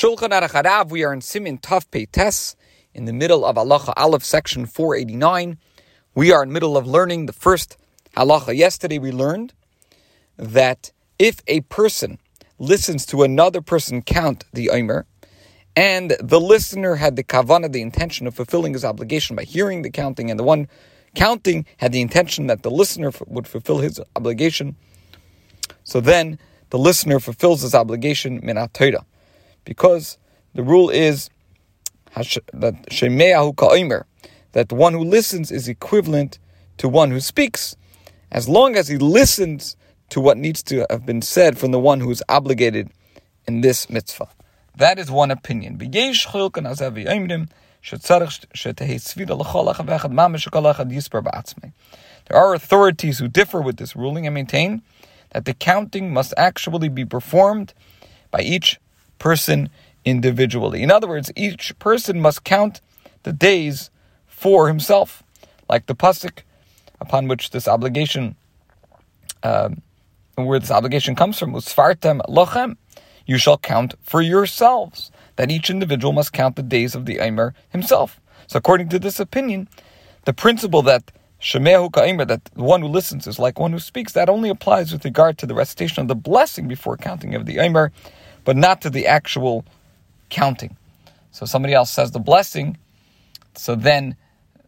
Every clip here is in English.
Shulchan Aruch Harav, we are in Siman Taf Peites, in the middle of Halacha Aleph, section 489. We are in middle of learning the first halacha. Yesterday we learned that if a person listens to another person count the Omer, and the listener had the kavana, the intention of fulfilling his obligation by hearing the counting, and the one counting had the intention that the listener would fulfill his obligation, so then the listener fulfills his obligation minat Torah, because the rule is that shomea k'oneh, that the one who listens is equivalent to one who speaks, as long as he listens to what needs to have been said from the one who is obligated in this mitzvah. That is one opinion. There are authorities who differ with this ruling and maintain that the counting must actually be performed by each person individually. In other words, each person must count the days for himself, like the pasuk upon which this obligation, uh, where this obligation comes from, usfartem lochem. You shall count for yourselves. That each individual must count the days of the Omer himself. So, according to this opinion, the principle that Shomea K'oneh, that the one who listens is like one who speaks, that only applies with regard to the recitation of the blessing before counting of the Omer, but not to the actual counting. So somebody else says the blessing, so then,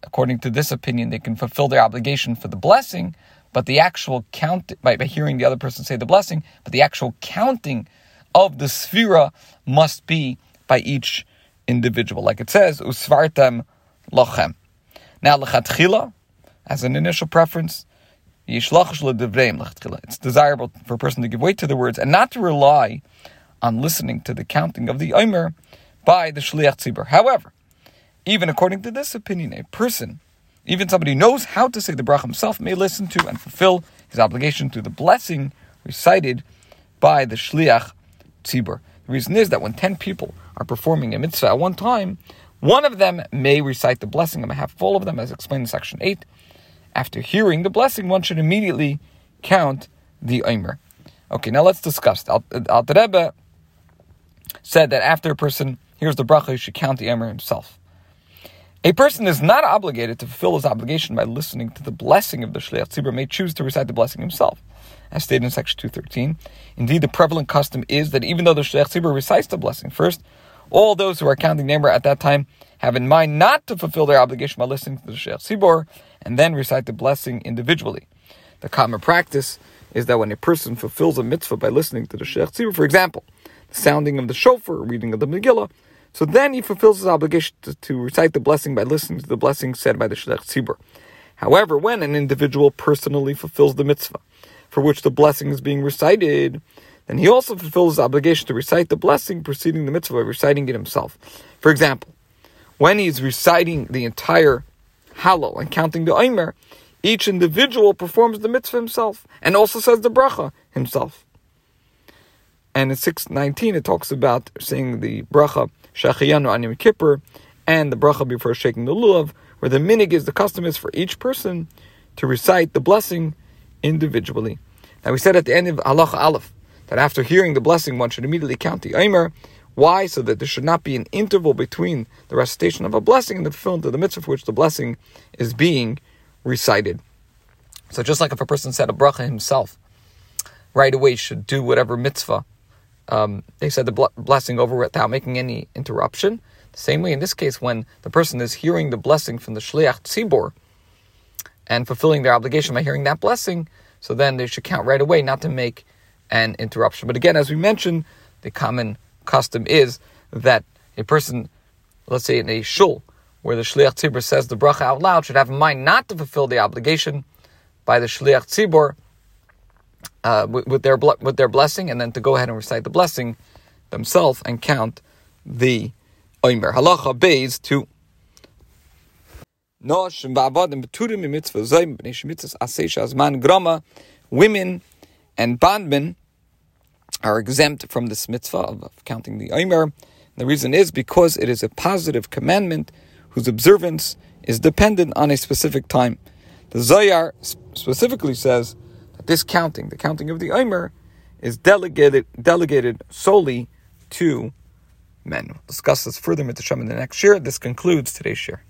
according to this opinion, they can fulfill their obligation for the blessing, but the actual count, by, by hearing the other person say the blessing, but the actual counting of the sphira must be by each individual. Like it says, usfartem lochem. Now, lechatchila, as an initial preference, it's desirable for a person to give weight to the words and not to rely on listening to the counting of the Omer by the Shliach Tzibur. However, even according to this opinion, a person, even somebody who knows how to say the bracha himself, may listen to and fulfill his obligation through the blessing recited by the Shliach Tzibur. The reason is that when 10 people are performing a mitzvah at one time, one of them may recite the blessing on behalf of all of them, as explained in section 8. After hearing the blessing, one should immediately count the Omer. Okay, now let's discuss. Alter Rebbe said that after a person hears the bracha, he should count the Omer himself. A person is not obligated to fulfill his obligation by listening to the blessing of the Shliach Tzibur, may choose to recite the blessing himself, as stated in section 213. Indeed, the prevalent custom is that even though the Shliach Tzibur recites the blessing first, all those who are counting the Omer at that time have in mind not to fulfill their obligation by listening to the Shliach Tzibur and then recite the blessing individually. The common practice is that when a person fulfills a mitzvah by listening to the Shliach Tzibur, for example, sounding of the shofar, reading of the Megillah, so then he fulfills his obligation to, to, recite the blessing by listening to the blessing said by the Shliach Tzibur. However, when an individual personally fulfills the mitzvah for which the blessing is being recited, then he also fulfills his obligation to recite the blessing preceding the mitzvah by reciting it himself. For example, when he is reciting the entire Hallel and counting the Omer, each individual performs the mitzvah himself and also says the bracha himself. And in 619 it talks about saying the bracha Shehecheyanu on Yom Kippur and the bracha before shaking the lulav, where the minhag is the custom is for each person to recite the blessing individually. Now we said at the end of Halacha Aleph that after hearing the blessing one should immediately count the Omer. Why? So that there should not be an interval between the recitation of a blessing and the fulfillment of the mitzvah for which the blessing is being recited. So just like if a person said a bracha himself, right away should do whatever mitzvah um, they said the blessing over without making any interruption. Same way in this case, when the person is hearing the blessing from the shliach tzibur and fulfilling their obligation by hearing that blessing, so then they should count right away, not to make an interruption. But again, as we mentioned, the common custom is that a person, let's say in a shul, where the shliach tzibur says the bracha out loud, should have in mind not to fulfill the obligation by the shliach tzibur uh, with, with, their with their blessing, and then to go ahead and recite the blessing themselves and count the omer. Halacha beis to. Women and bondmen are exempt from this mitzvah of, of counting the Omer. The reason is because it is a positive commandment whose observance is dependent on a specific time. The Zohar specifically says this counting, the counting of the Omer, is delegated delegated solely to men. We'll discuss this further in the next year. This concludes today's shiur.